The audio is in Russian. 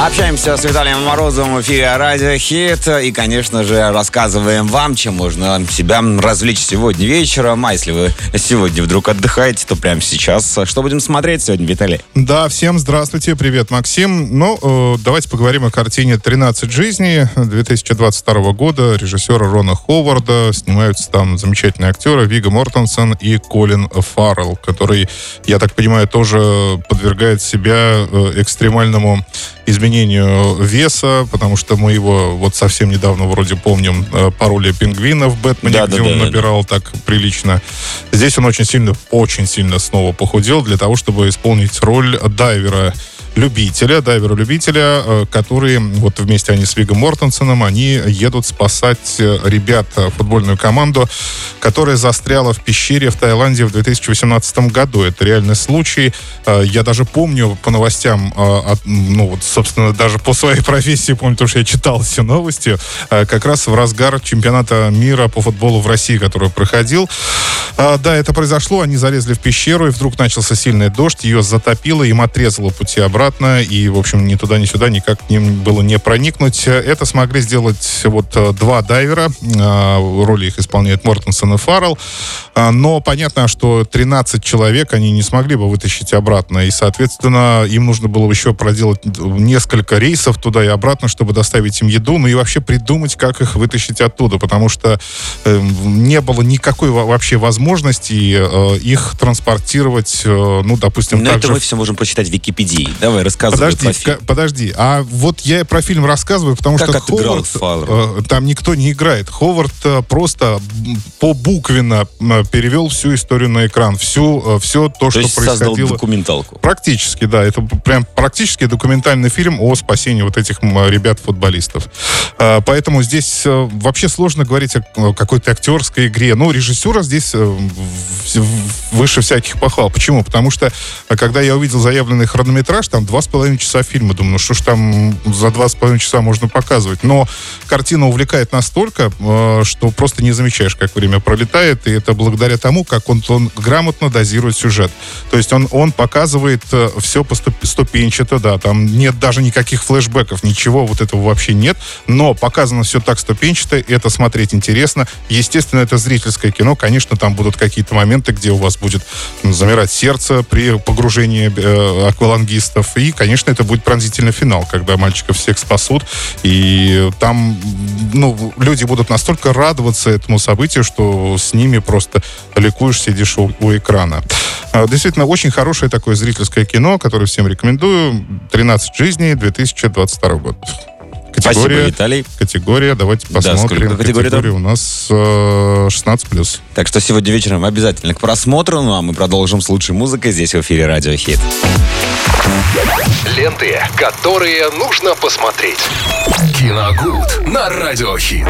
Общаемся с Виталием Морозовым в эфире Радио Хит. И, конечно же, рассказываем вам, чем можно себя развлечь сегодня вечером. А если вы сегодня вдруг отдыхаете, то прямо сейчас. Что будем смотреть сегодня, Виталий? Да, всем здравствуйте, привет, Максим. Ну, э, давайте поговорим о картине «13 жизней» 2022 года режиссера Рона Ховарда. Снимаются там замечательные актеры Вига Мортенсон и Колин Фаррелл, который, я так понимаю, тоже подвергает себя э, экстремальному изменению веса, потому что мы его вот совсем недавно вроде помним э, по роли пингвина в Бэтмене, Да, где да, он да, набирал так прилично. Здесь он очень сильно, очень сильно снова похудел для того, чтобы исполнить роль дайвера любителя, дайвера-любителя, э, который, вот вместе они с Вигом Мортенсоном, они едут спасать э, ребят, э, футбольную команду, которая застряла в пещере в Таиланде в 2018 году. Это реальный случай. Я даже помню по новостям, ну вот, собственно, даже по своей профессии помню, потому что я читал все новости, как раз в разгар чемпионата мира по футболу в России, который проходил. А, Да, это произошло, они залезли в пещеру, и вдруг начался сильный дождь, ее затопило, им отрезало пути обратно, и, в общем, ни туда, ни сюда никак к ним было не проникнуть. Это смогли сделать вот э, два дайвера, а, роли их исполняет Мортенсон и Фаррелл, А, но понятно, что 13 человек они не смогли бы вытащить обратно, и, соответственно, им нужно было еще проделать несколько рейсов туда и обратно, чтобы доставить им еду, ну и вообще придумать, как их вытащить оттуда, потому что э, не было никакой во- вообще возможности э, их транспортировать, э, ну, допустим, Но это же мы все можем почитать в Википедии. Давай, рассказывай Подожди, про фильм. подожди. А вот я про фильм рассказываю, потому Как что Ховард, Фаррелл? э, там никто не играет. Ховард просто м, по буквенно м, перевел всю историю на экран, всю, все то, То что есть создал происходило. документалку. Практически, да. Это прям практически документальный фильм о спасении вот этих ребят-футболистов. Поэтому здесь вообще сложно говорить о какой-то актерской игре. Ну, режиссура здесь в- в- выше всяких похвал. Почему? Потому что, э, когда я увидел заявленный хронометраж, там два с половиной часа фильма, думаю, ну что ж там за два с половиной часа можно показывать. Но картина увлекает настолько, э, что просто не замечаешь, как время пролетает, и это благодаря тому, как он, он грамотно дозирует сюжет. То есть он, он показывает все ступенчато, да, там нет даже никаких флешбеков, ничего вот этого вообще нет, но показано все так ступенчато, и это смотреть интересно. Естественно, это зрительское кино, конечно, там будут какие-то моменты, где у вас будет м, замирать сердце при погружении э, аквалангистов, и, конечно, это будет пронзительный финал, когда мальчиков всех спасут, и там, ну, люди будут настолько радоваться этому событию, что с ними просто ликуешь, сидишь у, у экрана. А, Действительно, очень хорошее такое зрительское кино, которое всем рекомендую. «13 жизней», 2022 год. Спасибо, Категория, Виталий. категория, давайте Да, посмотрим. сколько категория там? у нас э, 16+. Так что сегодня вечером обязательно к просмотру. Ну а мы продолжим с лучшей музыкой здесь в эфире Радио Хит. Ленты, которые нужно посмотреть. Киногуд на Радиохит.